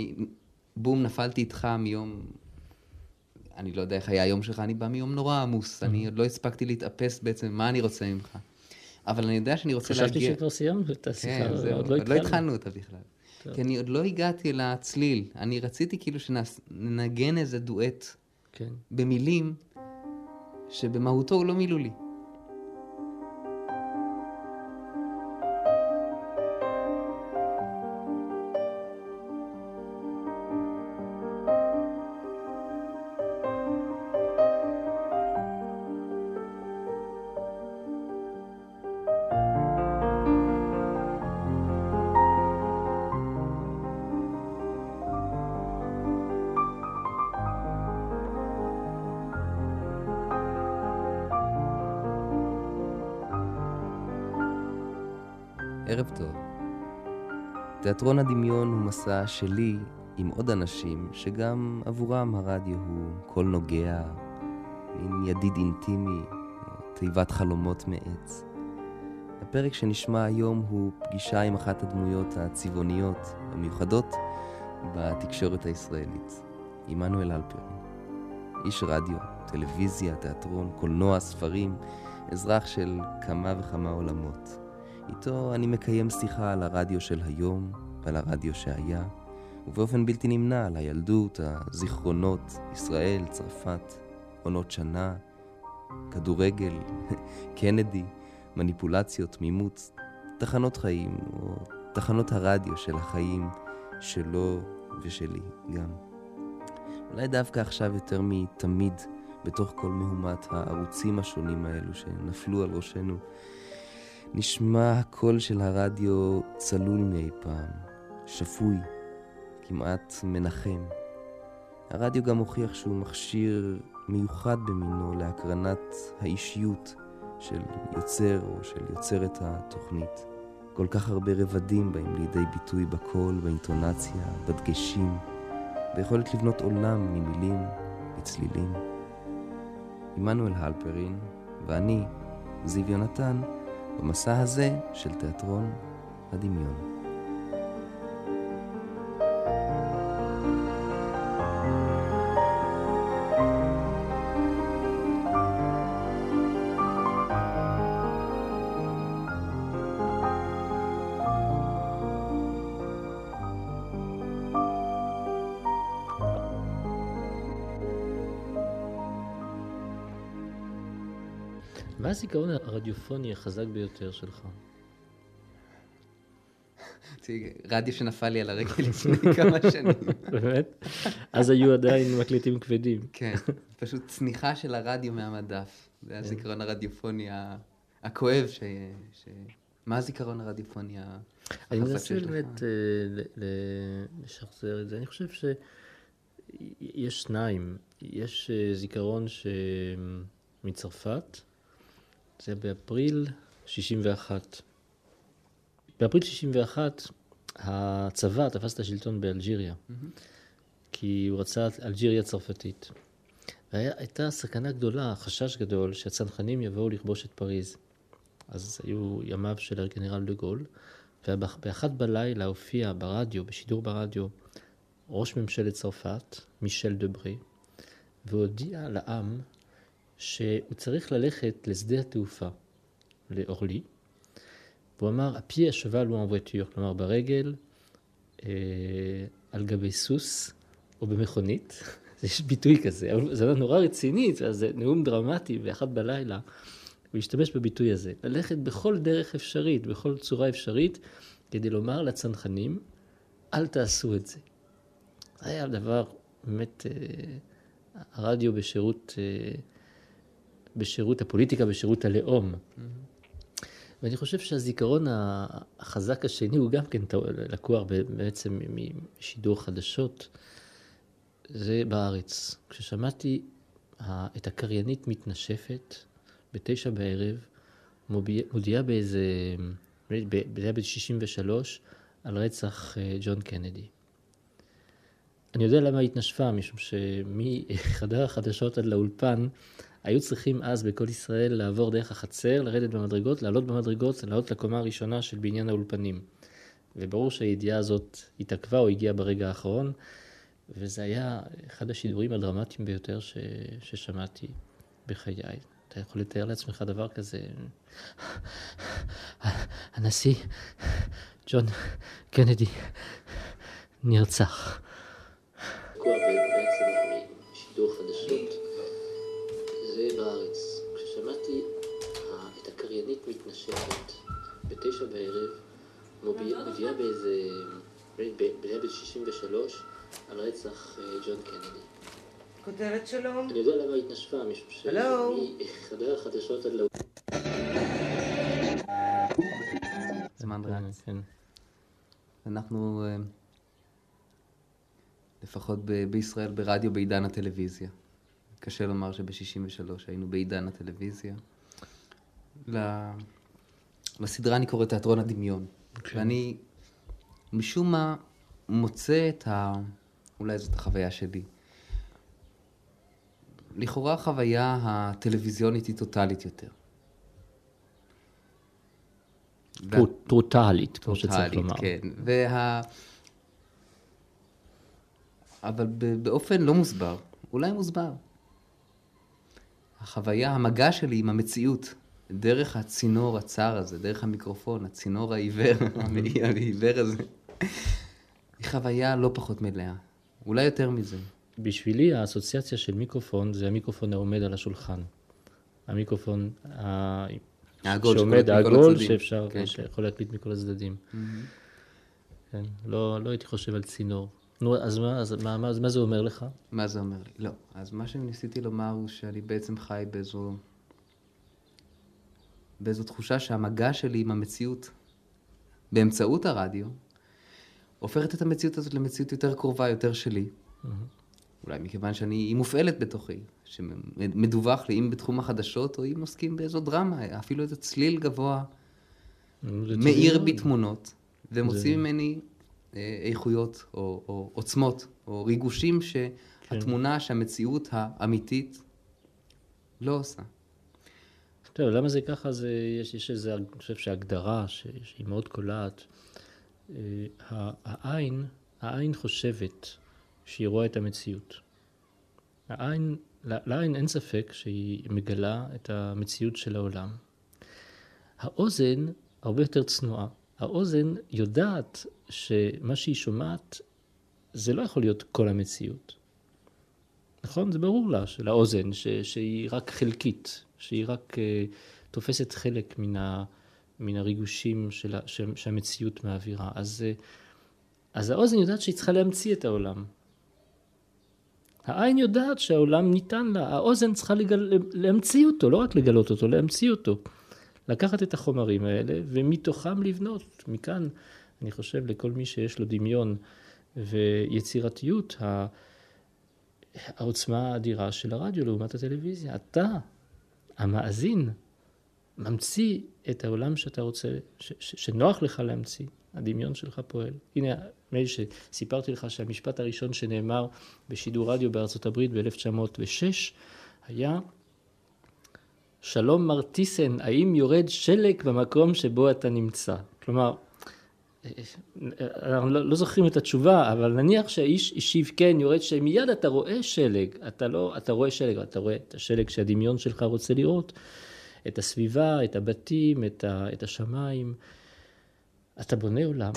אני, בום, נפלתי איתך מיום, אני לא יודע איך היה היום שלך, אני בא מיום נורא עמוס, אני עוד לא הספקתי להתאפס בעצם, מה אני רוצה ממך. אבל אני יודע שאני רוצה חשבתי להגיע... שכבר סיימנו את השיחה, כן, זהו, עוד לא עוד לא התחלנו. התחלנו אותה בכלל. כי אני עוד לא הגעתי לצליל. אני רציתי כאילו שננגן איזה דואט כן. במילים שבמהותו הוא לא מילולי. תיאטרון הדמיון הוא מסע שלי עם עוד אנשים שגם עבורם הרדיו הוא קול נוגע, מין ידיד אינטימי, או תיבת חלומות מעץ. הפרק שנשמע היום הוא פגישה עם אחת הדמויות הצבעוניות המיוחדות בתקשורת הישראלית, עמנואל הלפרין. איש רדיו, טלוויזיה, תיאטרון, קולנוע, ספרים, אזרח של כמה וכמה עולמות. איתו אני מקיים שיחה על הרדיו של היום ועל הרדיו שהיה, ובאופן בלתי נמנע על הילדות, הזיכרונות, ישראל, צרפת, עונות שנה, כדורגל, קנדי, מניפולציות, תמימות, תחנות חיים, או תחנות הרדיו של החיים שלו ושלי גם. אולי דווקא עכשיו יותר מתמיד, בתוך כל מהומת הערוצים השונים האלו שנפלו על ראשנו, נשמע הקול של הרדיו צלול מאי פעם, שפוי, כמעט מנחם. הרדיו גם הוכיח שהוא מכשיר מיוחד במינו להקרנת האישיות של יוצר או של יוצרת התוכנית. כל כך הרבה רבדים באים לידי ביטוי בקול, באינטונציה, בדגשים, ביכולת לבנות עולם ממילים וצלילים. עמנואל הלפרין ואני, זיו יונתן, במסע הזה של תיאטרון הדמיון. מה הזיכרון הרדיופוני החזק ביותר שלך? רדיו שנפל לי על הרגל לפני כמה שנים. באמת? אז היו עדיין מקליטים כבדים. כן, פשוט צניחה של הרדיו מהמדף. זה הזיכרון הרדיופוני הכואב ש... ש... מה הזיכרון הרדיופוני אני החזק מנסה שיש לך? באמת אה, לשחזר את זה. אני חושב שיש שניים. יש אה, זיכרון ש... מצרפת, זה באפריל 61. באפריל 61 הצבא תפס את השלטון באלג'יריה, כי הוא רצה אלג'יריה צרפתית. והייתה סכנה גדולה, חשש גדול, שהצנחנים יבואו לכבוש את פריז. אז היו ימיו של הגנרל דה גול, ובאחת בלילה הופיע ברדיו, בשידור ברדיו, ראש ממשלת צרפת, מישל דברי, והודיע לעם שהוא צריך ללכת לשדה התעופה, לאורלי, והוא אמר, הפי השבל הוא voiture, כלומר ברגל, אה, על גבי סוס או במכונית. יש ביטוי כזה, אבל זה היה נורא רציני, זה נאום דרמטי באחת בלילה. הוא השתמש בביטוי הזה, ללכת בכל דרך אפשרית, בכל צורה אפשרית, כדי לומר לצנחנים, אל תעשו את זה. זה היה דבר, באמת, אה, הרדיו בשירות, אה, בשירות הפוליטיקה, בשירות הלאום. ואני חושב שהזיכרון החזק השני הוא גם כן לקוח בעצם משידור חדשות, זה בארץ. כששמעתי את הקריינית מתנשפת בתשע בערב, מודיעה באיזה, זה היה ב-63, על רצח ג'ון קנדי. אני יודע למה היא התנשפה, משום שמחדר החדשות עד לאולפן, היו צריכים אז בכל ישראל לעבור דרך החצר, לרדת במדרגות, לעלות במדרגות, לעלות לקומה הראשונה של בניין האולפנים. וברור שהידיעה הזאת התעכבה או הגיעה ברגע האחרון, וזה היה אחד השידורים הדרמטיים ביותר ש... ששמעתי בחיי. אתה יכול לתאר לעצמך דבר כזה? הנשיא ג'ון קנדי נרצח. מתנשפת בתשע בערב, מביאה באיזה, ב-1963, על רצח אה, ג'ון קנדי. כותרת שלום. אני יודע למה היא התנשפה, משום שמחדר החדשות עד לאו... זמן רץ. כן. אנחנו, אה, לפחות בישראל, ברדיו בעידן הטלוויזיה. קשה לומר שב-63 היינו בעידן הטלוויזיה. לסדרה אני קורא תיאטרון הדמיון. Okay. כן. ואני משום מה מוצא את ה... אולי זאת החוויה שלי. לכאורה החוויה הטלוויזיונית היא טוטאלית יותר. טוטאלית, כמו שצריך לומר. כן, וה... אבל באופן לא מוסבר, אולי מוסבר. החוויה, המגע שלי עם המציאות, דרך הצינור הצר הזה, דרך המיקרופון, הצינור העיוור, העיוור הזה, היא חוויה לא פחות מלאה. אולי יותר מזה. בשבילי האסוציאציה של מיקרופון זה המיקרופון העומד על השולחן. המיקרופון ה... העגול, שעומד, העגול שאפשר, כן, שיכול כן. להקליט מכל הצדדים. Mm-hmm. כן, לא, לא הייתי חושב על צינור. נו, אז מה, אז מה, מה, מה זה אומר לך? מה זה אומר לי? לא. אז מה שניסיתי לומר הוא שאני בעצם חי באיזו... באיזו תחושה שהמגע שלי עם המציאות באמצעות הרדיו, הופכת את המציאות הזאת למציאות יותר קרובה, יותר שלי. Mm-hmm. אולי מכיוון שאני, היא מופעלת בתוכי, שמדווח לי, אם בתחום החדשות, או אם עוסקים באיזו דרמה, אפילו איזה צליל גבוה, מאיר בי תמונות, ומוציא זה... ממני אה, איכויות, או, או עוצמות, או ריגושים שהתמונה, כן. שהמציאות האמיתית לא עושה. טוב, למה זה ככה? זה, יש, יש איזו, אני חושב שהגדרה שהיא מאוד קולעת. אה, העין, העין חושבת שהיא רואה את המציאות. העין, לעין אין ספק שהיא מגלה את המציאות של העולם. האוזן הרבה יותר צנועה. האוזן יודעת שמה שהיא שומעת זה לא יכול להיות כל המציאות. נכון? זה ברור לה, של האוזן, ש, שהיא רק חלקית, שהיא רק uh, תופסת חלק מן, ה, מן הריגושים של, ש, שהמציאות מעבירה. אז, uh, אז האוזן יודעת שהיא צריכה להמציא את העולם. העין יודעת שהעולם ניתן לה, האוזן צריכה לגל... להמציא אותו, לא רק לגלות אותו, להמציא אותו. לקחת את החומרים האלה ומתוכם לבנות. מכאן, אני חושב, לכל מי שיש לו דמיון ויצירתיות, העוצמה האדירה של הרדיו לעומת הטלוויזיה. אתה, המאזין, ממציא את העולם שאתה רוצה, שנוח לך להמציא. הדמיון שלך פועל. הנה, לי שסיפרתי לך שהמשפט הראשון שנאמר בשידור רדיו בארצות הברית ב-1906 היה שלום מר טיסן, האם יורד שלג במקום שבו אתה נמצא? כלומר, אנחנו לא, לא זוכרים את התשובה, אבל נניח שהאיש השיב כן, יורד שלג, מיד אתה רואה שלג, אתה לא, אתה רואה שלג, אתה רואה את השלג שהדמיון שלך רוצה לראות, את הסביבה, את הבתים, את, ה, את השמיים. אתה בונה עולם.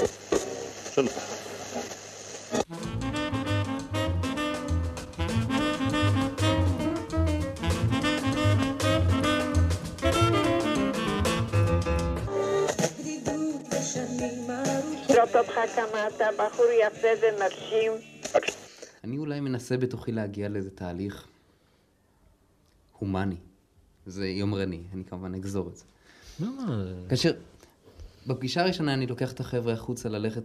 אותך כמה אתה בחור יפה ומרשים. אני אולי מנסה בתוכי להגיע לאיזה תהליך הומני. זה יומרני, אני כמובן אגזור את זה. כאשר בפגישה הראשונה אני לוקח את החבר'ה החוצה ללכת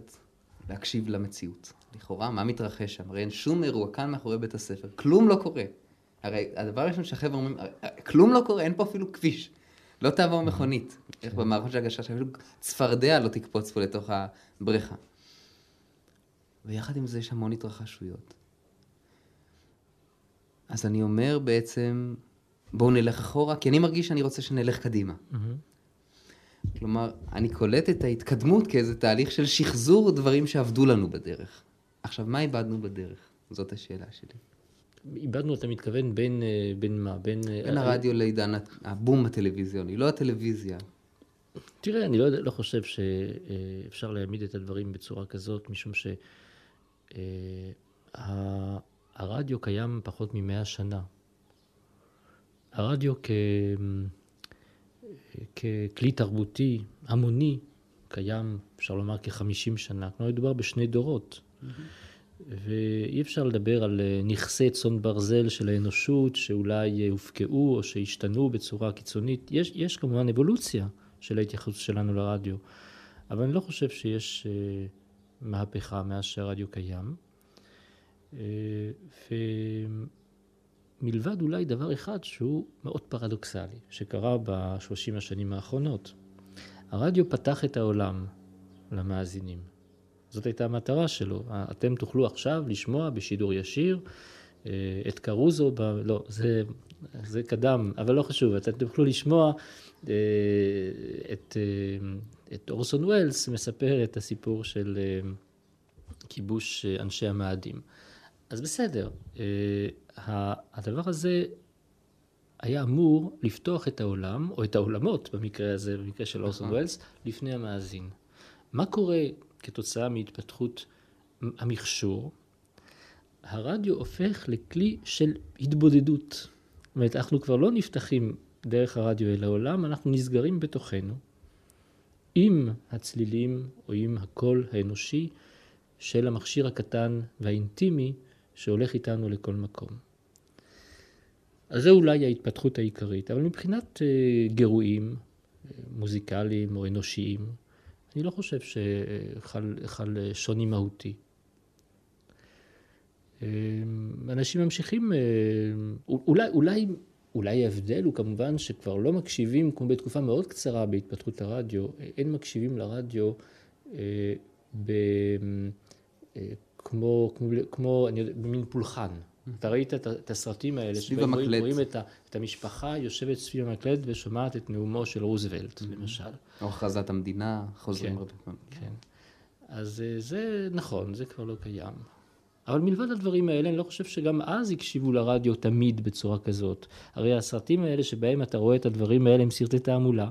להקשיב למציאות. לכאורה, מה מתרחש שם? הרי אין שום אירוע כאן מאחורי בית הספר, כלום לא קורה. הרי הדבר הראשון שהחבר'ה אומרים, כלום לא קורה, אין פה אפילו כביש. לא תעבור מכונית. איך במערכות של הגשה, שאפילו צפרדע לא תקפוץ פה לתוך הבריכה. ויחד עם זה יש המון התרחשויות. אז אני אומר בעצם, בואו נלך אחורה, כי אני מרגיש שאני רוצה שנלך קדימה. Mm-hmm. כלומר, אני קולט את ההתקדמות כאיזה תהליך של שחזור דברים שעבדו לנו בדרך. עכשיו, מה איבדנו בדרך? זאת השאלה שלי. איבדנו, אתה מתכוון בין, אה, בין מה? בין... אה, בין הרדיו לעידן הבום הטלוויזיוני, לא הטלוויזיה. תראה, אני לא, לא חושב שאפשר להעמיד את הדברים בצורה כזאת, משום שהרדיו קיים פחות ממאה שנה. הרדיו כ... ככלי תרבותי המוני קיים, אפשר לומר, כחמישים שנה. כלומר, מדובר בשני דורות. ואי אפשר לדבר על נכסי צאן ברזל של האנושות שאולי הופקעו או שהשתנו בצורה קיצונית. יש, יש כמובן אבולוציה של ההתייחסות שלנו לרדיו, אבל אני לא חושב שיש אה, מהפכה מאז שהרדיו קיים. אה, מלבד אולי דבר אחד שהוא מאוד פרדוקסלי, שקרה בשלושים השנים האחרונות. הרדיו פתח את העולם למאזינים. זאת הייתה המטרה שלו. אתם תוכלו עכשיו לשמוע בשידור ישיר אה, את קרוזו, ב... לא, זה, זה קדם, אבל לא חשוב, אתם תוכלו לשמוע אה, את, אה, את אורסון ווילס מספר את הסיפור של כיבוש אנשי המאדים. אז בסדר, הדבר הזה היה אמור לפתוח את העולם, או את העולמות במקרה הזה, במקרה של אורסון נכון. ווילס, לפני המאזין. מה קורה כתוצאה מהתפתחות המכשור? הרדיו הופך לכלי של התבודדות. זאת אומרת, אנחנו כבר לא נפתחים דרך הרדיו אל העולם, אנחנו נסגרים בתוכנו עם הצלילים או עם הקול האנושי של המכשיר הקטן והאינטימי שהולך איתנו לכל מקום. אז זה אולי ההתפתחות העיקרית, אבל מבחינת אה, גירויים אה, מוזיקליים או אנושיים, אני לא חושב שחל שוני מהותי. אה, אנשים ממשיכים, אולי, אולי, אולי ההבדל הוא כמובן שכבר לא מקשיבים, כמו בתקופה מאוד קצרה בהתפתחות הרדיו, אין מקשיבים לרדיו ב, כמו, כמו, כמו אני יודע, במין פולחן. אתה ראית את הסרטים האלה, שבהם רואים, רואים את, את המשפחה יושבת סביב המקלט ושומעת את נאומו של רוזוולט, mm-hmm. למשל. או הכרזת המדינה, חוזרים כן, הרבה פעמים. כן. אז אה, זה נכון, זה כבר לא קיים. אבל מלבד הדברים האלה, אני לא חושב שגם אז הקשיבו לרדיו תמיד בצורה כזאת. הרי הסרטים האלה שבהם אתה רואה את הדברים האלה הם סרטי תעמולה.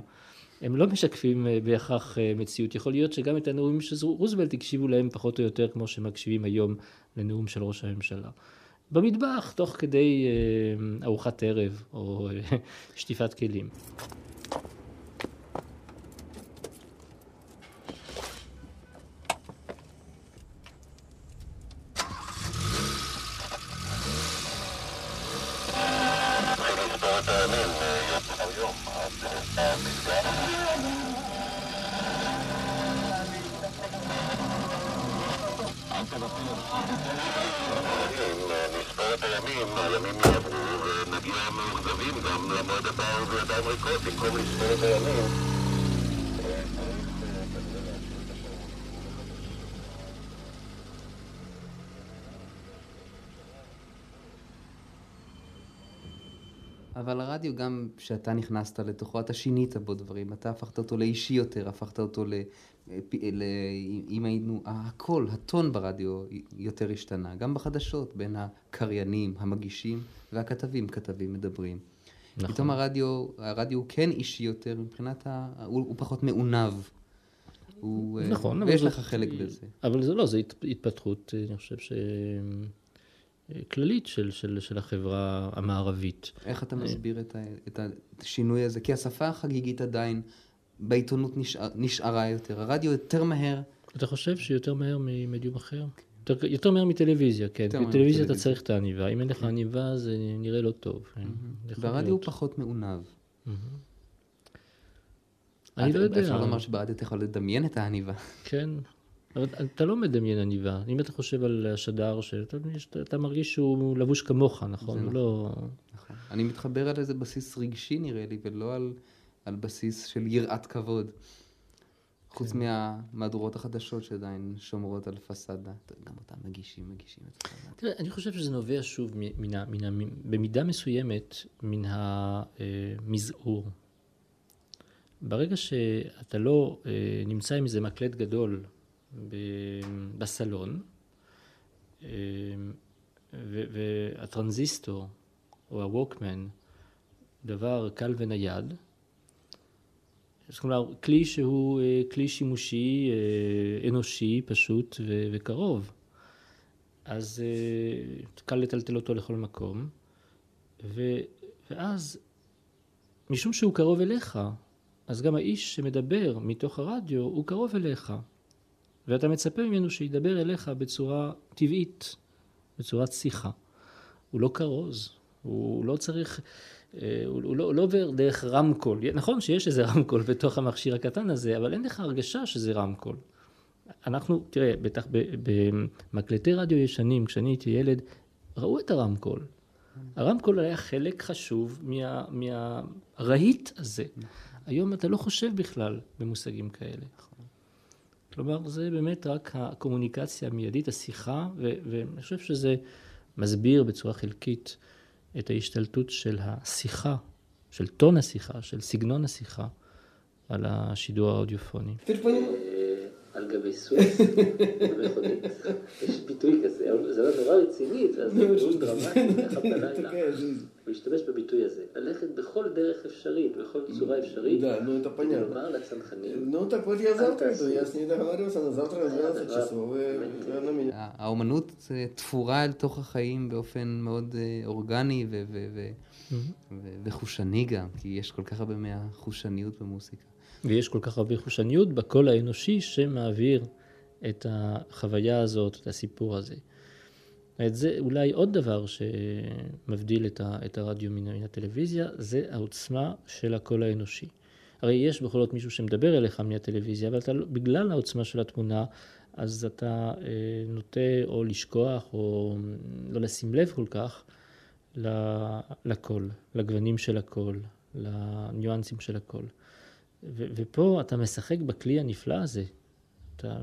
הם לא משקפים אה, בהכרח אה, מציאות. יכול להיות שגם את הנאומים של רוזוולט הקשיבו להם פחות או יותר כמו שמקשיבים היום לנאום של ראש הממשלה. במטבח, תוך כדי אה, ארוחת ערב או שטיפת כלים. אבל הרדיו גם, כשאתה נכנסת לתוכו, אתה שינית בו דברים, אתה הפכת אותו לאישי יותר, הפכת אותו ל... ל... אם היינו, הקול, הטון ברדיו יותר השתנה, גם בחדשות, בין הקריינים, המגישים והכתבים, כתבים מדברים. נכון. פתאום הרדיו, הרדיו כן אישי יותר מבחינת, ה... הוא, הוא פחות מעונב. הוא, אה, נכון, ויש לך חלק בזה. אבל זה לא, זו התפתחות, אני חושב ש... כללית של, של, של החברה המערבית. איך אתה מסביר את, ה, את השינוי הזה? כי השפה החגיגית עדיין בעיתונות נשאר, נשארה יותר. הרדיו יותר מהר. אתה חושב שיותר מהר ממדיום אחר? יותר, יותר מהר מטלוויזיה, כן. בטלוויזיה אתה צריך את העניבה. אם אין לך עניבה זה נראה לא טוב. ברדיו הוא פחות מעונב. אני לא יודע. אפשר לומר שברדיו אתה יכול לדמיין את העניבה. כן, אבל אתה לא מדמיין עניבה. אם אתה חושב על השדר, אתה מרגיש שהוא לבוש כמוך, נכון? נכון. לא... נכון. אני מתחבר על איזה בסיס רגשי נראה לי, ולא על, על בסיס של יראת כבוד. חוץ כן. מהמהדורות החדשות שעדיין שומרות על פסאדה. גם אותם מגישים, מגישים את זה. תראה, אני חושב שזה נובע שוב, מן, מן, מן, במידה מסוימת, מן המזעור. ברגע שאתה לא אה, נמצא עם איזה מקלט גדול בסלון, אה, והטרנזיסטור או הווקמן דבר קל ונייד, זאת אומרת, כלי שהוא אה, כלי שימושי, אנושי, פשוט וקרוב. אז קל לטלטל אותו לכל מקום, ואז משום שהוא קרוב אליך, אז גם האיש שמדבר מתוך הרדיו הוא קרוב אליך, ואתה מצפה ממנו שידבר אליך בצורה טבעית, בצורת שיחה. הוא לא כרוז, הוא לא צריך, אה, הוא לא, הוא לא עובר דרך רמקול. נכון שיש איזה רמקול בתוך המכשיר הקטן הזה, אבל אין לך הרגשה שזה רמקול. אנחנו, תראה, בטח במקלטי רדיו ישנים, כשאני הייתי ילד, ראו את הרמקול. הרמקול היה חלק חשוב מה, מהרהיט הזה. היום אתה לא חושב בכלל במושגים כאלה. כלומר, זה באמת רק הקומוניקציה המיידית, השיחה, ואני חושב שזה מסביר בצורה חלקית את ההשתלטות של השיחה, של טון השיחה, של סגנון השיחה, על השידור האודיופוני. על גבי סוויס, במכונית, יש ביטוי כזה, זה לא נורא רציני, ואז זה נאום דרמטי, ככה בלילה. הוא השתמש בביטוי הזה, ללכת בכל דרך אפשרית, בכל צורה אפשרית, ולומר לצנחנים, Ну так вот я завтра иду, я с ней договорился, на завтра на 12 часов, ואנה מיני. האומנות תפורה אל תוך החיים באופן מאוד אורגני וחושני גם, כי יש כל כך הרבה מהחושניות במוסיקה. ויש כל כך הרבה חושניות בקול האנושי שמעביר את החוויה הזאת, את הסיפור הזה. את זה אולי עוד דבר שמבדיל את, ה, את הרדיו מן הטלוויזיה, זה העוצמה של הקול האנושי. הרי יש בכל זאת מישהו שמדבר אליך מהטלוויזיה, אבל אתה, לא, בגלל העוצמה של התמונה, אז אתה אה, נוטה או לשכוח או לא לשים לב כל כך לקול, לגוונים של הקול, לניואנסים של הקול. ו- ופה אתה משחק בכלי הנפלא הזה. אתה,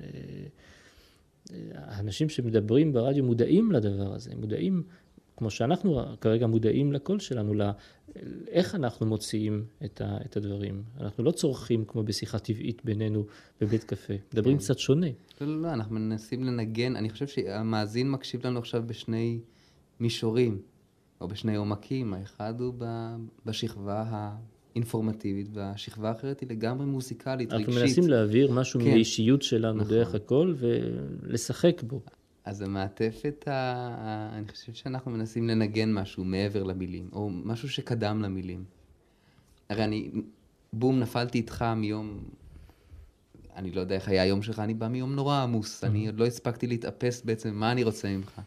אה, האנשים שמדברים ברדיו מודעים לדבר הזה, מודעים, כמו שאנחנו כרגע מודעים לקול שלנו, לא, איך אנחנו מוציאים את, ה, את הדברים. אנחנו לא צורכים כמו בשיחה טבעית בינינו בבית קפה, מדברים כן. קצת שונה. לא, לא, לא, אנחנו מנסים לנגן, אני חושב שהמאזין מקשיב לנו עכשיו בשני מישורים, או בשני עומקים, האחד הוא בשכבה אינפורמטיבית, והשכבה האחרת היא לגמרי מוזיקלית, רגשית. אנחנו מנסים להעביר משהו כן. מהאישיות שלנו נכון. דרך הכל ולשחק בו. אז המעטפת, ה... אני חושב שאנחנו מנסים לנגן משהו מעבר למילים, או משהו שקדם למילים. הרי אני, בום, נפלתי איתך מיום, אני לא יודע איך היה היום שלך, אני בא מיום נורא עמוס, אני עוד לא הספקתי להתאפס בעצם מה אני רוצה ממך.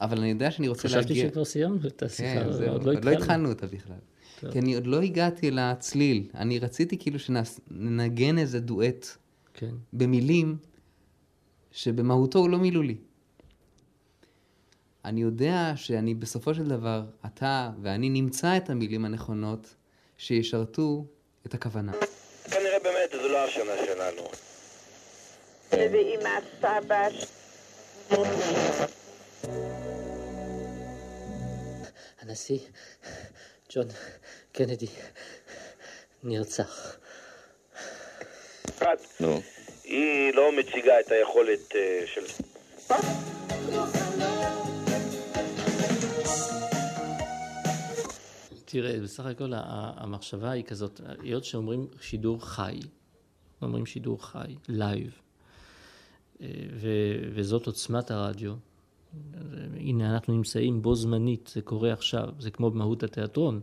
אבל אני יודע שאני רוצה להגיע... חשבתי שכבר סיימנו את השיחה, כן, עוד לא, לא התחלנו אותה בכלל. טוב. כי אני עוד לא הגעתי לצליל. אני רציתי כאילו שננגן איזה דואט כן. במילים שבמהותו הוא לא מילולי. אני יודע שאני בסופו של דבר, אתה ואני נמצא את המילים הנכונות שישרתו את הכוונה. כנראה באמת זו לא השנה שלנו. ועם הסבא... הנשיא ג'ון קנדי נרצח. נו. היא לא מציגה את היכולת אה, של... תראה, בסך הכל המחשבה היא כזאת, היות שאומרים שידור חי, אומרים שידור חי, live, אה, וזאת עוצמת הרדיו, הנה אנחנו נמצאים בו זמנית, זה קורה עכשיו, זה כמו במהות התיאטרון.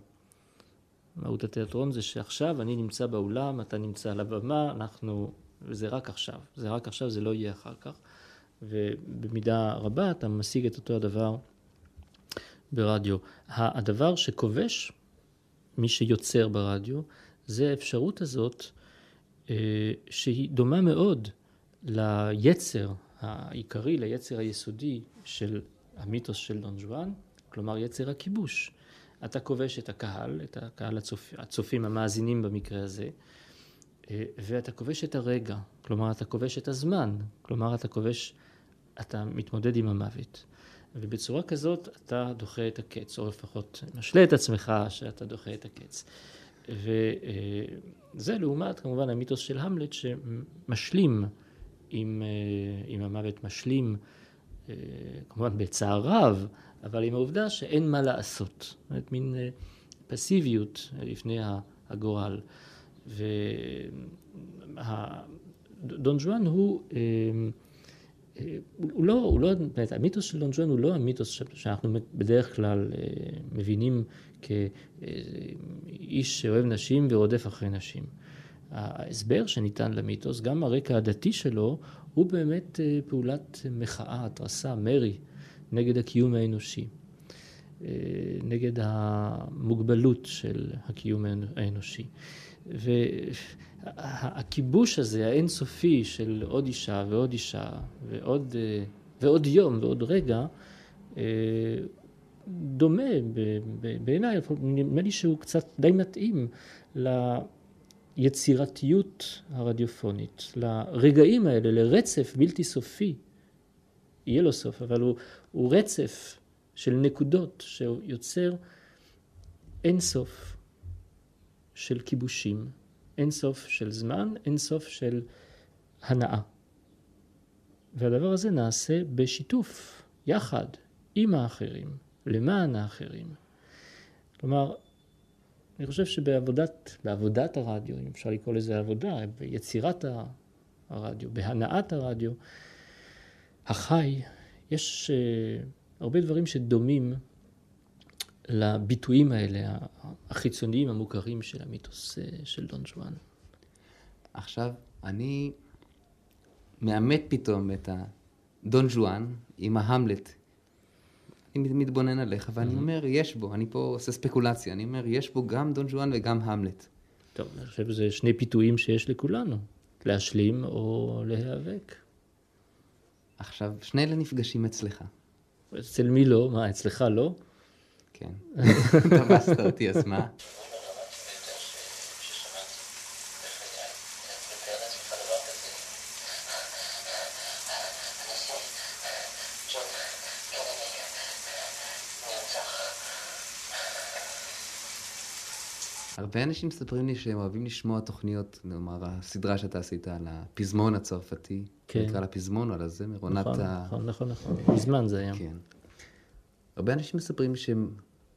מהות התיאטרון זה שעכשיו אני נמצא באולם, אתה נמצא על הבמה, אנחנו, וזה רק עכשיו, זה רק עכשיו, זה לא יהיה אחר כך. ובמידה רבה אתה משיג את אותו הדבר ברדיו. הדבר שכובש מי שיוצר ברדיו, זה האפשרות הזאת אה, שהיא דומה מאוד ליצר העיקרי, ליצר היסודי של המיתוס של דון ג'ואן, כלומר יצר הכיבוש. אתה כובש את הקהל, את הקהל הצופ... הצופים המאזינים במקרה הזה, אה, ואתה כובש את הרגע, כלומר אתה כובש את הזמן, כלומר אתה כובש, אתה מתמודד עם המוות. ובצורה כזאת אתה דוחה את הקץ, או לפחות משלה את עצמך שאתה דוחה את הקץ. וזה לעומת כמובן המיתוס של המלט שמשלים עם, אה, עם המוות, משלים אה, כמובן בצער רב, אבל עם העובדה שאין מה לעשות. זאת אומרת, מין אה, פסיביות לפני הגורל. ודון ג'ואן הוא, הוא לא, הוא לא, באמת, המיתוס של דון ג'ואן הוא לא המיתוס שאנחנו בדרך כלל מבינים כאיש שאוהב נשים ורודף אחרי נשים. ההסבר שניתן למיתוס, גם הרקע הדתי שלו, הוא באמת פעולת מחאה, התרסה, מרי, נגד הקיום האנושי, נגד המוגבלות של הקיום האנושי. והכיבוש הזה, האינסופי של עוד אישה ועוד אישה ועוד, ועוד יום ועוד רגע, דומה בעיניי, נדמה לי שהוא קצת די מתאים ליצירתיות הרדיופונית, לרגעים האלה, לרצף בלתי סופי. יהיה לו סוף, אבל הוא, הוא רצף של נקודות שיוצר אין סוף של כיבושים, אין סוף של זמן, אין סוף של הנאה. והדבר הזה נעשה בשיתוף, יחד, עם האחרים, למען האחרים. כלומר, אני חושב שבעבודת בעבודת הרדיו, אם אפשר לקרוא לזה עבודה, ביצירת הרדיו, בהנעת הרדיו, החי, יש uh, הרבה דברים שדומים לביטויים האלה, החיצוניים המוכרים של המיתוס uh, של דון ג'ואן. עכשיו, אני מאמת פתאום את הדון ג'ואן עם ההמלט אני מתבונן עליך, ואני אומר, יש בו, אני פה עושה ספקולציה, אני אומר, יש בו גם דון ג'ואן וגם המלט. טוב, אני חושב שזה שני פיתויים שיש לכולנו, להשלים או להיאבק. עכשיו, שני אלה נפגשים אצלך. אצל מי לא? מה, אצלך לא? כן. תפסת אותי, אז מה? הרבה אנשים מספרים לי שהם אוהבים לשמוע תוכניות, נאמר, הסדרה שאתה עשית על הפזמון הצרפתי, כן. נקרא לה פזמון או על הזמר, עונת נכון, ה... נכון, נכון, נכון, מזמן זה היה. כן. הרבה אנשים מספרים שהם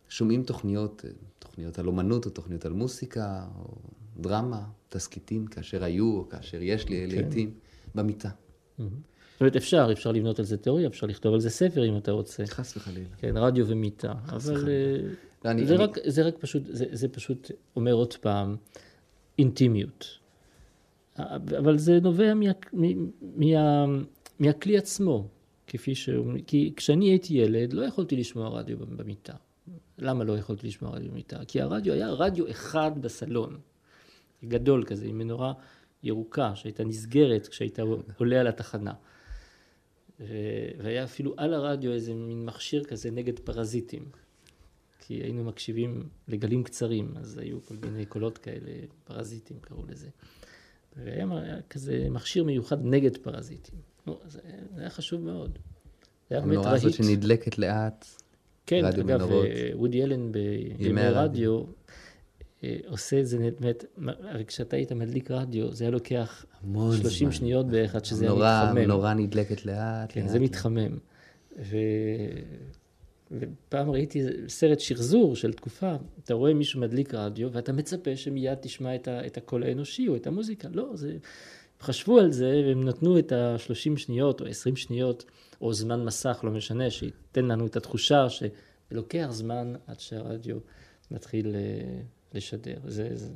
שומעים תוכניות, תוכניות על אומנות או תוכניות על מוסיקה או דרמה, תסכיתים, כאשר היו או כאשר יש לי כן. לעיתים, במיטה. זאת אומרת, אפשר, אפשר לבנות על זה תיאוריה, אפשר לכתוב על זה ספר אם אתה רוצה. חס וחלילה. כן, רדיו ומיטה. חס אבל וחלילה. לא, אני- זה, אני- רק, זה רק פשוט, זה, זה פשוט אומר עוד פעם, אינטימיות. אבל זה נובע מה, מה, מה, מהכלי עצמו, כפי שהוא, כי כשאני הייתי ילד לא יכולתי לשמוע רדיו במיטה. למה לא יכולתי לשמוע רדיו במיטה? כי הרדיו היה רדיו אחד בסלון, גדול כזה, עם מנורה ירוקה שהייתה נסגרת כשהיית עולה על התחנה. ו- והיה אפילו על הרדיו איזה מין מכשיר כזה נגד פרזיטים. כי היינו מקשיבים לגלים קצרים, אז היו כל מיני קולות כאלה, פרזיטים קראו לזה. והיה היה כזה מכשיר מיוחד נגד פרזיטים. נו, זה, זה היה חשוב מאוד. זה היה באמת המנורה הזאת רהיט. שנדלקת לאט. כן, רדיו אגב, מנורות. אה, וודי אלן בימי ימי הרדיו. רדיו אה, עושה את זה באמת, הרי כשאתה היית מדליק רדיו, זה היה לוקח המון 30 זמן. שניות בערך עד שזה היה מתחמם. המנורה נדלקת לאט. כן, לאט, זה לאט. מתחמם. ו... ופעם ראיתי סרט שחזור של תקופה, אתה רואה מישהו מדליק רדיו ואתה מצפה שמיד תשמע את, ה... את הקול האנושי או את המוזיקה. לא, זה... חשבו על זה והם נתנו את ה-30 שניות או 20 שניות או זמן מסך, לא משנה, שייתן לנו את התחושה שלוקח זמן עד שהרדיו מתחיל אה, לשדר. זה, זה...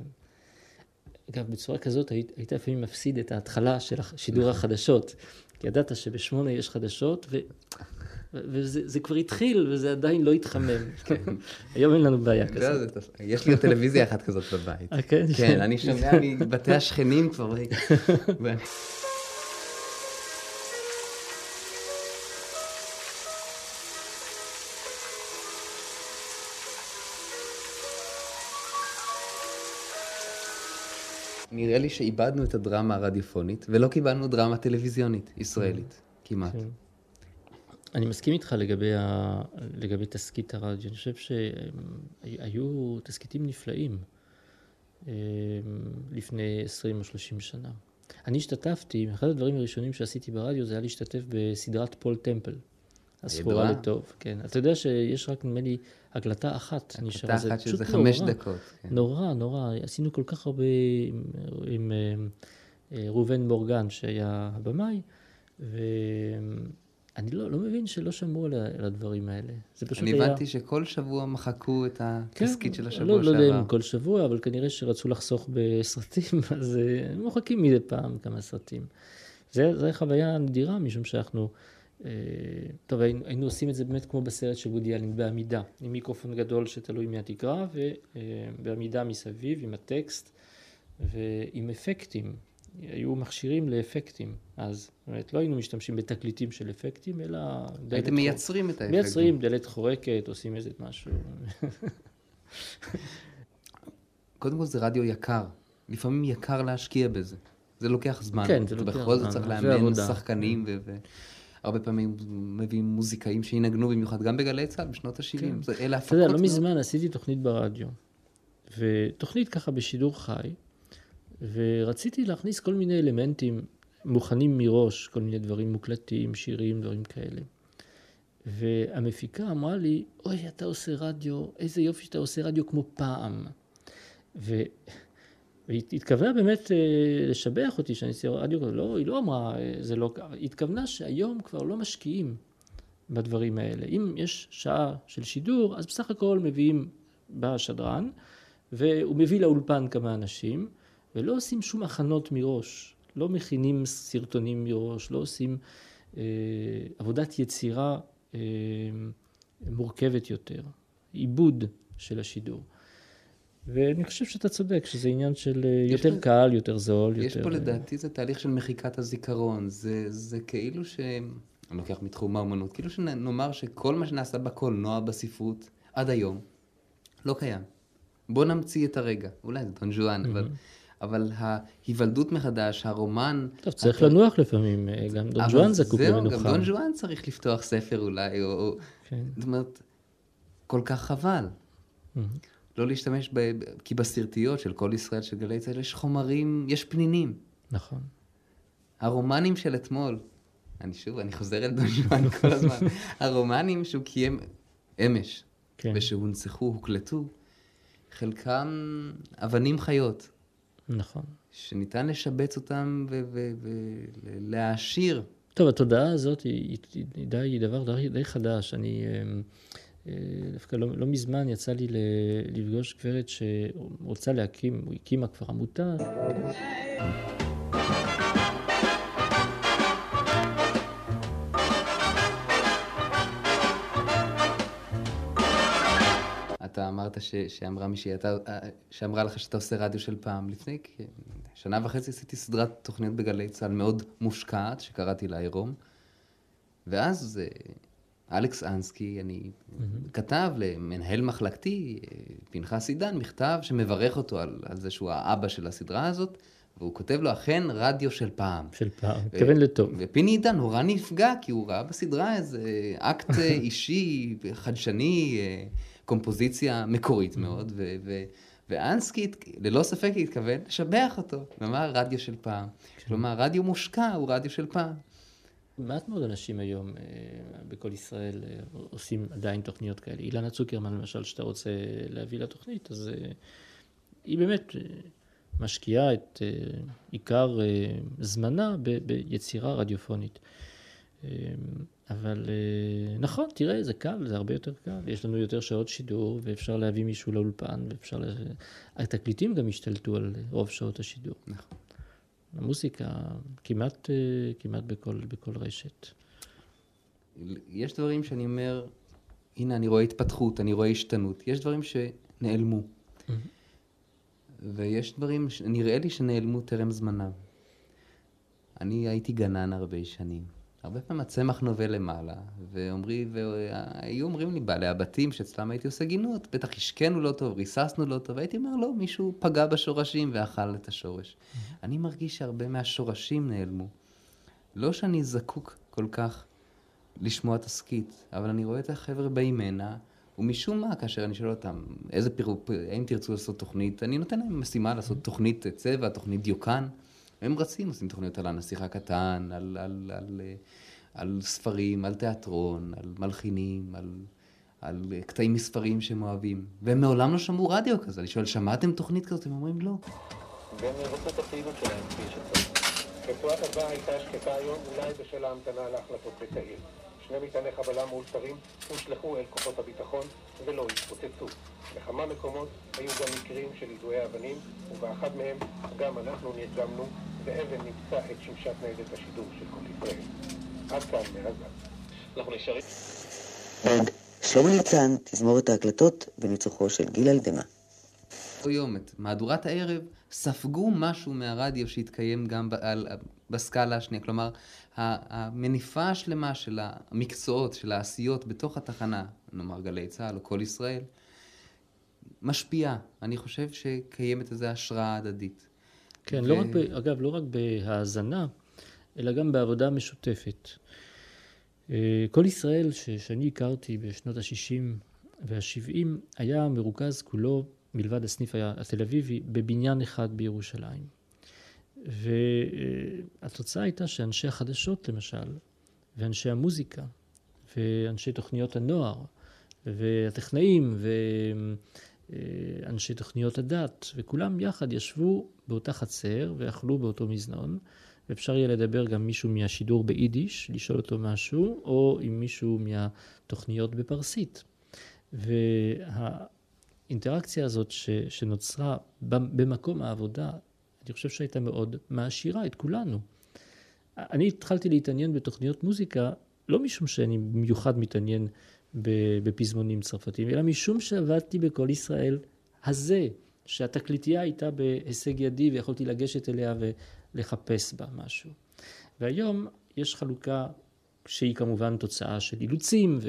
אגב, בצורה כזאת היית, היית לפעמים מפסיד את ההתחלה של שידור החדשות. כי ידעת שבשמונה יש חדשות, ו... וזה זה כבר התחיל, וזה עדיין לא התחמם. היום אין לנו בעיה כזאת. יש לי טלוויזיה אחת כזאת בבית. אה, כן? כן, אני שומע מבתי השכנים כבר. נראה לי שאיבדנו את הדרמה הרדיופונית, ולא קיבלנו דרמה טלוויזיונית ישראלית, כמעט. אני מסכים איתך לגבי, ה... לגבי תסכית הרדיו. אני חושב שהיו תסכיתים נפלאים. אה, לפני 20 או 30 שנה. אני השתתפתי, אחד הדברים הראשונים שעשיתי ברדיו זה היה להשתתף בסדרת פול טמפל. הסחורה. לטוב, כן. אתה יודע שיש רק נדמה לי הקלטה אחת נשארה. הקלטה זה אחת פשוט שזה חמש נורא. דקות. כן. נורא, נורא. עשינו כל כך הרבה עם, עם אה, אה, ראובן מורגן, שהיה הבמאי, ואני לא, לא מבין שלא שמעו על, הדברים האלה. זה פשוט אני היה... הבנתי שכל שבוע מחקו את התסכית של השבוע לא, לא יודע שעבר. אם כל שבוע, אבל כנראה שרצו לחסוך בסרטים, אז אה, הם מוחקים מדי פעם כמה סרטים. זה, זה חוויה נדירה, משום שאנחנו... אה, טוב, היינו, היינו עושים את זה באמת כמו בסרט של וודי אלין, בעמידה, עם מיקרופון גדול שתלוי מהתקרה, ובעמידה מסביב, עם הטקסט, ועם אפקטים. היו מכשירים לאפקטים אז. זאת אומרת, לא היינו משתמשים בתקליטים של אפקטים, אלא... הייתם חור- מייצרים את האפקטים. מייצרים דלת חורקת, עושים איזה משהו. קודם כל זה רדיו יקר. לפעמים יקר להשקיע בזה. זה לוקח זמן. כן, זה לוקח בכל זאת זמן, צריך לאמן. שחקנים, ו- והרבה פעמים מביאים מוזיקאים שינגנו במיוחד, גם בגלי צה"ל בשנות ה-70. כן. אלה אתה הפקות יודע, לא מזמן עשיתי תוכנית ברדיו, ותוכנית ככה בשידור חי, ורציתי להכניס כל מיני אלמנטים מוכנים מראש, כל מיני דברים מוקלטים, שירים, דברים כאלה. והמפיקה אמרה לי, אוי, אתה עושה רדיו, איזה יופי שאתה עושה רדיו כמו פעם. ו... והיא התכוונה באמת אה, לשבח אותי שאני עושה רדיו, לא, היא לא אמרה, אה, זה לא ככה, היא התכוונה שהיום כבר לא משקיעים בדברים האלה. אם יש שעה של שידור, אז בסך הכל מביאים, בא השדרן, והוא מביא לאולפן כמה אנשים, ולא עושים שום הכנות מראש. לא מכינים סרטונים מראש, לא עושים אה, עבודת יצירה אה, מורכבת יותר, עיבוד של השידור. ואני חושב שאתה צודק, שזה עניין של אה, יש יותר לזה- קל, יותר זול, יש יותר... פה אה, לדעתי זה תהליך של מחיקת הזיכרון, זה, זה כאילו ש... אני לוקח מתחום האומנות, כאילו שנאמר שכל מה שנעשה בקולנוע, בספרות, עד היום, לא קיים. בוא נמציא את הרגע, אולי זה דון ז'ואן, אבל, אבל ההיוולדות מחדש, הרומן... טוב, צריך הת- לנוח לפעמים, אה, גם דון ז'ואן זקוק זהו, למנוחה. גם דון ז'ואן צריך לפתוח ספר אולי, או... כן. זאת אומרת, כל כך חבל. מהמם. לא להשתמש ב... ב- כי בסרטיות של כל ישראל של גלי צה"ל יש חומרים, יש פנינים. נכון. הרומנים של אתמול, אני שוב, אני חוזר אל דון ז'ואן כל הזמן, הרומנים שהוא קיים אמש, כן. ושהונצחו, הוקלטו, חלקם אבנים חיות, נכון. שניתן לשבץ אותם ולהעשיר. טוב, התודעה הזאת היא, היא, היא די, היא דבר די, די חדש. אני אה, אה, דווקא לא, לא מזמן יצא לי לפגוש גברת שרוצה להקים, היא הקימה כבר עמותה. אתה אמרת ש, שאמרה מישהי, אתה, שאמרה לך שאתה עושה רדיו של פעם. לפני שנה וחצי עשיתי סדרת תוכניות בגלי צה"ל מאוד מושקעת, שקראתי לה עירום. ואז אה, אלכס אנסקי, אני כתב למנהל מחלקתי, אה, פנחס עידן, מכתב שמברך אותו על, על זה שהוא האבא של הסדרה הזאת, והוא כותב לו, אכן רדיו של פעם. של פעם, מתכוון לטוב. ופיני עידן נורא נפגע, כי הוא ראה בסדרה איזה אקט אה, אישי, חדשני, אה, קומפוזיציה מקורית מאוד, ו- ו- ואנסקי, ללא ספק, התכוון לשבח אותו. ואמר, רדיו של פעם. כלומר, רדיו מושקע הוא רדיו של פעם. מעט מאוד אנשים היום אה, בכל ישראל אה, עושים עדיין תוכניות כאלה. אילנה צוקרמן למשל, שאתה רוצה להביא לתוכנית, אז אה, היא באמת משקיעה את עיקר זמנה ביצירה רדיופונית. אה, אבל אה, נכון, תראה, זה קל, זה הרבה יותר קל. יש לנו יותר שעות שידור, ואפשר להביא מישהו לאולפן, ואפשר... ל... התקליטים גם השתלטו על רוב שעות השידור. נכון. המוזיקה כמעט, אה, כמעט בכל, בכל רשת. יש דברים שאני אומר, הנה, אני רואה התפתחות, אני רואה השתנות. יש דברים שנעלמו. ויש דברים שנראה לי שנעלמו טרם זמנם. אני הייתי גנן הרבה שנים. הרבה פעמים הצמח נובע למעלה, ואומרי, והיו אומרים לי בעלי הבתים שאצלם הייתי עושה גינות, בטח השקנו לא טוב, ריססנו לא טוב, הייתי אומר, לא, מישהו פגע בשורשים ואכל את השורש. אני מרגיש שהרבה מהשורשים נעלמו. לא שאני זקוק כל כך לשמוע תסכית, אבל אני רואה את החבר'ה באים הנה, ומשום מה, כאשר אני שואל אותם, איזה פירוק, האם תרצו לעשות תוכנית, אני נותן להם משימה לעשות תוכנית צבע, תוכנית דיוקן. הם רצים, עושים תוכניות על הנסיך הקטן, על, על, על, על, ספרים, על תיאטרון, על מלחינים, על, על קטעים מספרים שהם אוהבים. והם מעולם לא שמעו רדיו כזה. אני שואל, שמעתם תוכנית כזאת? הם אומרים לא. והם יבצעו את הפעילות שלהם כפי שצריך. רצועת הבאה הייתה שקטה היום, אולי בשל ההמתנה להחלטות בקהיר. שני מטעני חבלה מאולתרים הושלכו אל כוחות הביטחון ולא התפוצצו. בכמה מקומות היו גם מקרים של יידויי אבנים, ובאחד מהם גם אנחנו נרגמנו, ואבן נמצא את שמשת ניידת השידור של כל ישראל. עד כאן מעזה. אנחנו נשארים... שלמה ניצן, תזמורת ההקלטות בניצוחו של גיל יום, את מהדורת הערב, ספגו משהו מהרדיו שהתקיים גם על, בסקאלה השנייה. כלומר, המניפה השלמה של המקצועות, של העשיות בתוך התחנה, נאמר גלי צה"ל או כל ישראל, משפיעה. אני חושב שקיימת איזו השראה הדדית. כן, ו... לא רק, ב, אגב, לא רק בהאזנה, אלא גם בעבודה משותפת. אה, כל ישראל ש, שאני הכרתי בשנות ה-60 וה-70 היה מרוכז כולו מלבד הסניף התל אביבי, בבניין אחד בירושלים. והתוצאה הייתה שאנשי החדשות למשל, ואנשי המוזיקה, ואנשי תוכניות הנוער, והטכנאים, ואנשי תוכניות הדת, וכולם יחד ישבו באותה חצר ואכלו באותו מזנון, ואפשר יהיה לדבר גם מישהו מהשידור ביידיש, לשאול אותו משהו, או עם מישהו מהתוכניות בפרסית. וה... האינטראקציה הזאת ש, שנוצרה במקום העבודה, אני חושב שהייתה מאוד מעשירה את כולנו. אני התחלתי להתעניין בתוכניות מוזיקה, לא משום שאני במיוחד מתעניין בפזמונים צרפתיים, אלא משום שעבדתי בכל ישראל הזה, שהתקליטייה הייתה בהישג ידי ויכולתי לגשת אליה ולחפש בה משהו. והיום יש חלוקה שהיא כמובן תוצאה של אילוצים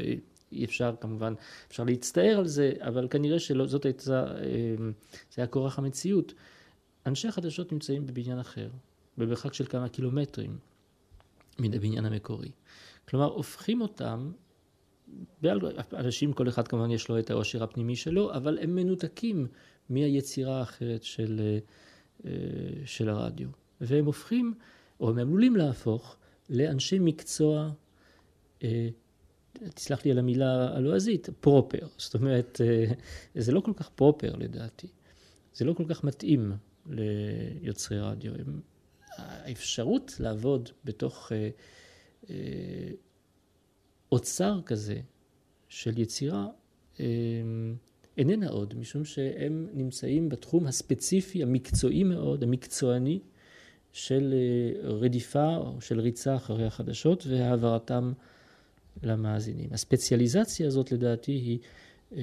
אי אפשר כמובן, אפשר להצטער על זה, אבל כנראה שזאת הייתה, אמ, זה היה כורח המציאות. אנשי החדשות נמצאים בבניין אחר, במרחק של כמה קילומטרים מן הבניין המקורי. כלומר, הופכים אותם, אנשים, כל אחד כמובן יש לו את העושר הפנימי שלו, אבל הם מנותקים מהיצירה האחרת של, אה, של הרדיו. והם הופכים, או הם עלולים להפוך, לאנשי מקצוע אה, תסלח לי על המילה הלועזית, פרופר. זאת אומרת, אה, זה לא כל כך פרופר לדעתי. זה לא כל כך מתאים ליוצרי רדיו. האפשרות לעבוד בתוך אוצר כזה של יצירה איננה עוד, משום שהם נמצאים בתחום הספציפי, המקצועי מאוד, המקצועני, של רדיפה או של ריצה אחרי החדשות והעברתם למאזינים. הספציאליזציה הזאת לדעתי היא אה,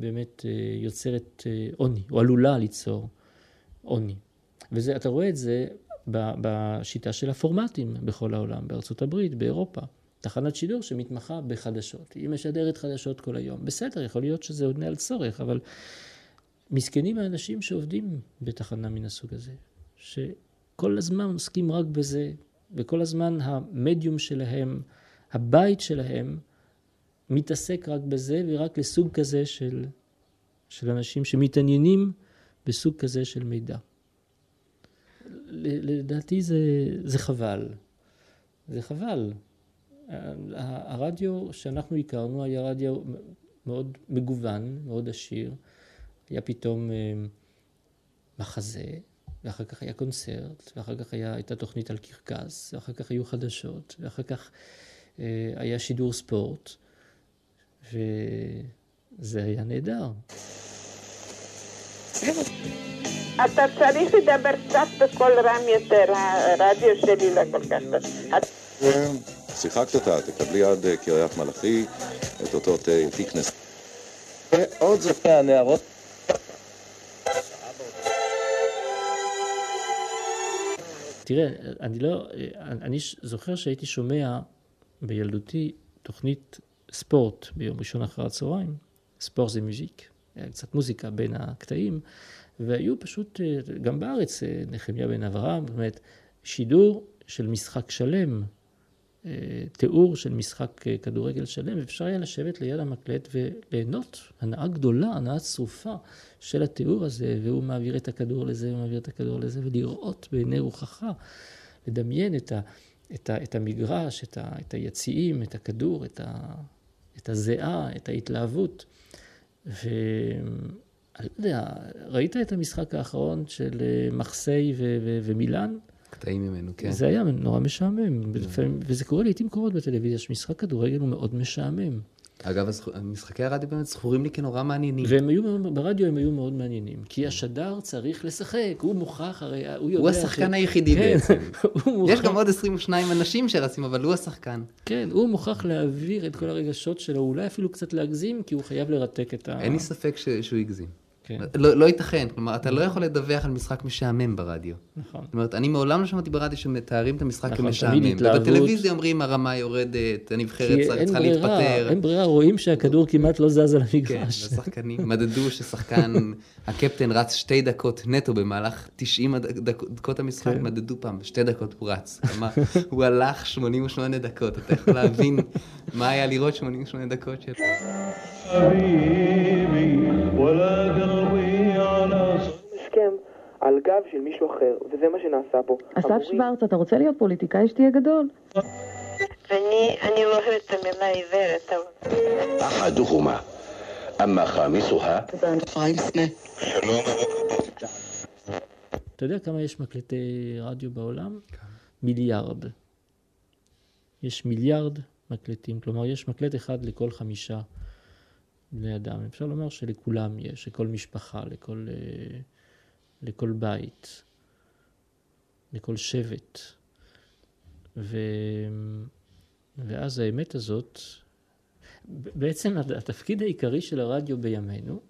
באמת אה, יוצרת אה, עוני, או עלולה ליצור עוני. ואתה רואה את זה בשיטה של הפורמטים בכל העולם, בארצות הברית, באירופה. תחנת שידור שמתמחה בחדשות. היא משדרת חדשות כל היום. בסדר, יכול להיות שזה עונה על צורך, אבל מסכנים האנשים שעובדים בתחנה מן הסוג הזה, שכל הזמן עוסקים רק בזה, וכל הזמן המדיום שלהם הבית שלהם מתעסק רק בזה ורק לסוג כזה של, של אנשים שמתעניינים בסוג כזה של מידע. לדעתי זה, זה חבל. זה חבל. הרדיו שאנחנו הכרנו היה רדיו מאוד מגוון, מאוד עשיר. היה פתאום אה, מחזה, ואחר כך היה קונצרט, ואחר כך היה, הייתה תוכנית על קרקס, ואחר כך היו חדשות, ואחר כך אה, היה שידור ספורט, וזה היה נהדר. אתה צריך לדבר קצת בקול רם יותר, הרדיו שלי לא כל כך שיחה קטטה, תקבלי עד אה, קריית מלאכי את אותו תיקנס. ועוד זאת הנערות. תראה, אני לא, אני זוכר שהייתי שומע בילדותי תוכנית ספורט ביום ראשון אחר הצהריים, ספורט זה מוזיק, היה קצת מוזיקה בין הקטעים, והיו פשוט, אה, גם בארץ, אה, נחמיה בן אברהם, אומרת, שידור של משחק שלם תיאור של משחק אה, כדורגל שלם, ואפשר היה לשבת ליד המקלט וליהנות הנאה גדולה, הנאה צרופה של התיאור הזה, והוא מעביר את הכדור לזה, הוא מעביר את הכדור לזה, ולראות בעיני רוחך, לדמיין את, ה, את, ה, את המגרש, את, ה, את היציעים, את הכדור, את, ה, את הזיעה, את ההתלהבות. ואני לא יודע, ראית את המשחק האחרון של אה, מחסיי ומילאן? קטעים ממנו, כן. זה היה נורא משעמם, ולפעמים, וזה קורה לעיתים קרובות בטלוויזיה, שמשחק כדורגל הוא מאוד משעמם. אגב, משחקי הרדיו באמת זכורים לי כנורא מעניינים. והם היו, ברדיו הם היו מאוד מעניינים, כי השדר צריך לשחק, הוא מוכרח, הרי הוא יודע... הוא השחקן ש... היחידי כן, בעצם. מוכרח... יש גם עוד 22 אנשים שרצים, אבל הוא השחקן. כן, הוא מוכרח להעביר את כל הרגשות שלו, אולי אפילו קצת להגזים, כי הוא חייב לרתק את ה... אין לי ספק ש... שהוא הגזים. כן. לא, לא ייתכן, כלומר, אתה לא יכול לדווח על משחק משעמם ברדיו. נכון. זאת אומרת, אני מעולם לא שמעתי ברדיו שמתארים את המשחק נכון, כמשעמם. ובטלוויזיה אומרים, הרמה יורדת, הנבחרת צריכה להתפטר. אין ברירה, רואים שהכדור כמעט לא זז על המגרש. כן, השחקנים מדדו ששחקן, הקפטן רץ שתי דקות נטו במהלך 90 דקות המשחק, כן. מדדו פעם, שתי דקות הוא רץ. כלומר, הוא הלך 88 דקות, אתה יכול להבין מה היה לראות 88 דקות שלו. הסכם על גב של מישהו אחר, וזה מה שנעשה פה. אסף שוורץ, אתה רוצה להיות פוליטיקאי שתהיה גדול? אני לא אוהבת את המילה עיוורת. אחדוהומה, אמה חמיסוה. שלום. אתה יודע כמה יש מקלטי רדיו בעולם? מיליארד. יש מיליארד מקלטים, כלומר יש מקלט אחד לכל חמישה בני אדם. אפשר לומר שלכולם יש, לכל משפחה, לכל, אה, לכל בית, לכל שבט. ו... ואז האמת הזאת, בעצם התפקיד העיקרי של הרדיו בימינו,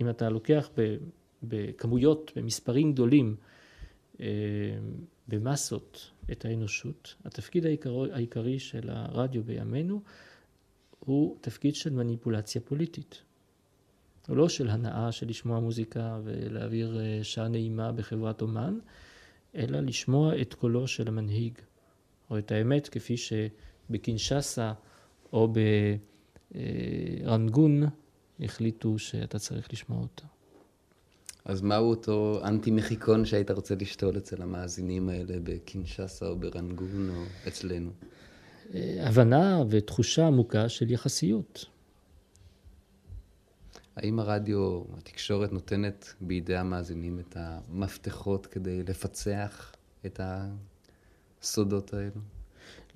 אם אתה לוקח בכמויות, במספרים גדולים, אה, במסות את האנושות, התפקיד העיקרי, העיקרי של הרדיו בימינו הוא תפקיד של מניפולציה פוליטית. הוא לא של הנאה של לשמוע מוזיקה ולהעביר אה, שעה נעימה בחברת אומן, אלא לשמוע את קולו של המנהיג, או את האמת כפי שבקינשסה או ברנגון החליטו שאתה צריך לשמוע אותה. אז מהו אותו אנטי-מחיקון שהיית רוצה לשתול אצל המאזינים האלה בקינשסה או ברנגון או אצלנו? הבנה ותחושה עמוקה של יחסיות. האם הרדיו, התקשורת נותנת בידי המאזינים את המפתחות כדי לפצח את הסודות האלו?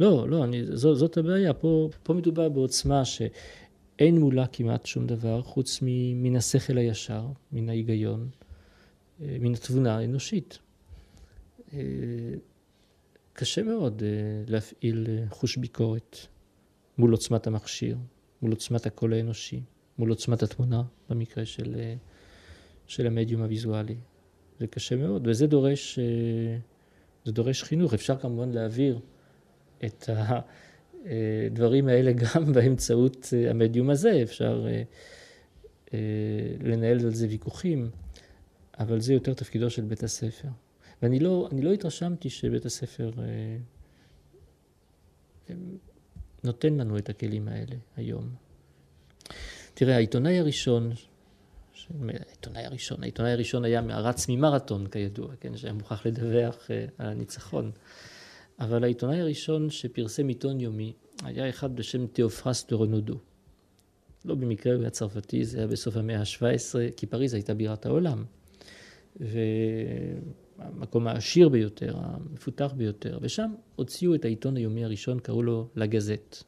לא, לא, אני, זו, זאת הבעיה. פה, פה מדובר בעוצמה שאין מולה כמעט שום דבר חוץ מן השכל הישר, מן ההיגיון, אה, מן התבונה האנושית. אה, קשה מאוד אה, להפעיל חוש ביקורת מול עוצמת המכשיר, מול עוצמת הקול האנושי, מול עוצמת התמונה, במקרה של, אה, של המדיום הוויזואלי. זה קשה מאוד, וזה דורש, זה דורש חינוך. אפשר כמובן להעביר את הדברים האלה גם באמצעות המדיום הזה, אפשר לנהל על זה ויכוחים, אבל זה יותר תפקידו של בית הספר. ואני לא, לא התרשמתי שבית הספר אה, נותן לנו את הכלים האלה היום. תראה, העיתונאי הראשון, העיתונאי הראשון, העיתונאי הראשון היה רץ ממרתון כידוע, כן, שהיה מוכרח לדווח אה, על הניצחון. אבל העיתונאי הראשון שפרסם עיתון יומי היה אחד בשם תיאופרס דה רנודו. לא במקרה הוא היה צרפתי, זה היה בסוף המאה ה-17, כי פריז הייתה בירת העולם. ו... המקום העשיר ביותר, המפותח ביותר, ושם הוציאו את העיתון היומי הראשון, קראו לו לגזט,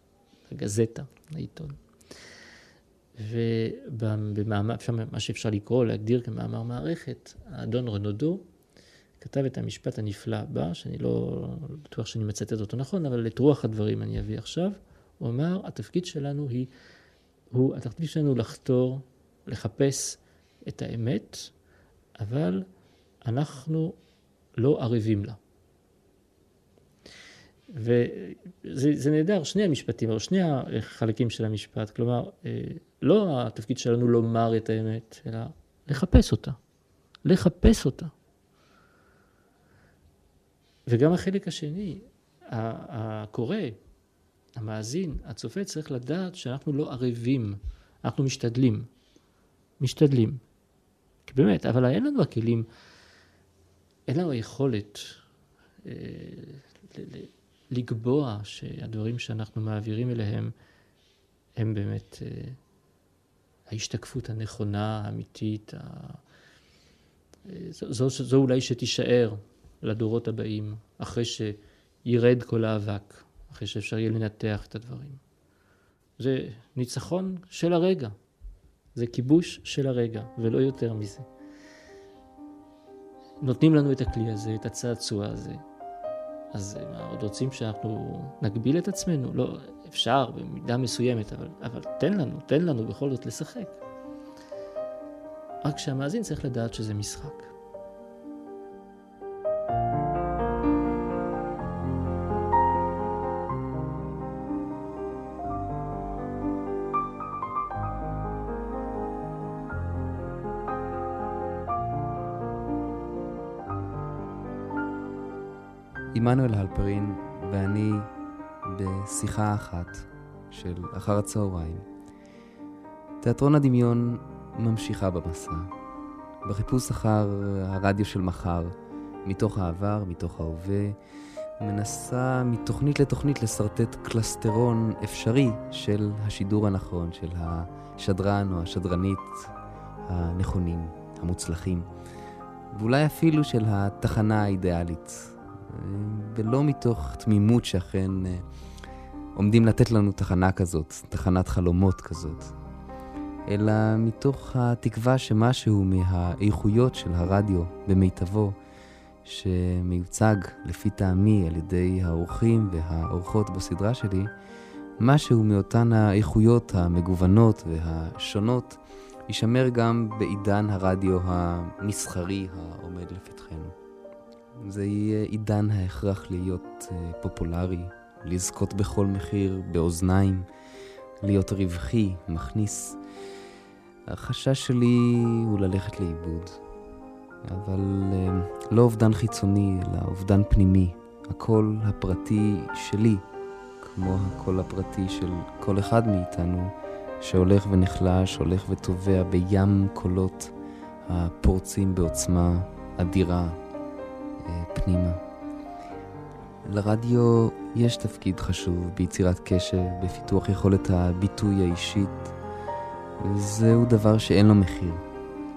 לגזטה, העיתון. ובמאמר, מה שאפשר לקרוא, להגדיר כמאמר מערכת, האדון רנודו כתב את המשפט הנפלא הבא, שאני לא בטוח שאני מצטט אותו נכון, אבל את רוח הדברים אני אביא עכשיו. הוא אמר, התפקיד שלנו היא, הוא, התפקיד שלנו לחתור, לחפש את האמת, אבל אנחנו לא ערבים לה. וזה נהדר, שני המשפטים, או שני החלקים של המשפט, כלומר, אה, לא התפקיד שלנו לומר את האמת, אלא לחפש אותה. לחפש אותה. וגם החלק השני, הקורא, המאזין, הצופה צריך לדעת שאנחנו לא ערבים, אנחנו משתדלים. משתדלים. כי באמת, אבל אין לנו הכלים, אין לנו היכולת אה, לקבוע שהדברים שאנחנו מעבירים אליהם הם באמת אה, ההשתקפות הנכונה, האמיתית, ה... זו, זו, זו אולי שתישאר לדורות הבאים, אחרי שירד כל האבק, אחרי שאפשר יהיה לנתח את הדברים. זה ניצחון של הרגע, זה כיבוש של הרגע, ולא יותר מזה. נותנים לנו את הכלי הזה, את הצעצוע הזה. אז מה, עוד רוצים שאנחנו נגביל את עצמנו? לא, אפשר במידה מסוימת, אבל, אבל תן לנו, תן לנו בכל זאת לשחק. רק שהמאזין צריך לדעת שזה משחק. עמנואל הלפרין ואני בשיחה אחת של אחר הצהריים. תיאטרון הדמיון ממשיכה במסע, בחיפוש אחר הרדיו של מחר, מתוך העבר, מתוך ההווה, מנסה מתוכנית לתוכנית לשרטט קלסטרון אפשרי של השידור הנכון, של השדרן או השדרנית הנכונים, המוצלחים, ואולי אפילו של התחנה האידיאלית, ולא מתוך תמימות שאכן אה, עומדים לתת לנו תחנה כזאת, תחנת חלומות כזאת, אלא מתוך התקווה שמשהו מהאיכויות של הרדיו במיטבו, שמיוצג לפי טעמי על ידי האורחים והאורחות בסדרה שלי, משהו מאותן האיכויות המגוונות והשונות יישמר גם בעידן הרדיו המסחרי העומד לפתחנו. זה יהיה עידן ההכרח להיות אה, פופולרי, לזכות בכל מחיר באוזניים, להיות רווחי, מכניס. החשש שלי הוא ללכת לאיבוד, אבל אה, לא אובדן חיצוני, אלא אובדן פנימי. הקול הפרטי שלי, כמו הקול הפרטי של כל אחד מאיתנו, שהולך ונחלש, הולך וטובע בים קולות הפורצים בעוצמה אדירה פנימה. לרדיו יש תפקיד חשוב ביצירת קשר, בפיתוח יכולת הביטוי האישית, וזהו דבר שאין לו מחיר,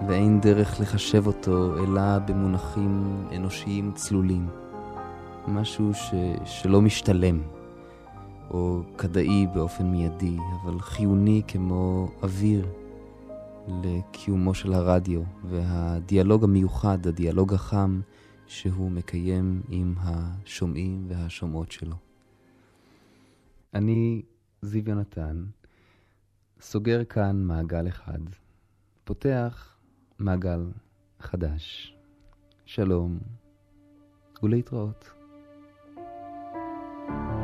ואין דרך לחשב אותו אלא במונחים אנושיים צלולים. משהו ש... שלא משתלם, או כדאי באופן מיידי, אבל חיוני כמו אוויר לקיומו של הרדיו, והדיאלוג המיוחד, הדיאלוג החם, שהוא מקיים עם השומעים והשומעות שלו. אני, זיו יונתן, סוגר כאן מעגל אחד, פותח מעגל חדש. שלום ולהתראות. thank you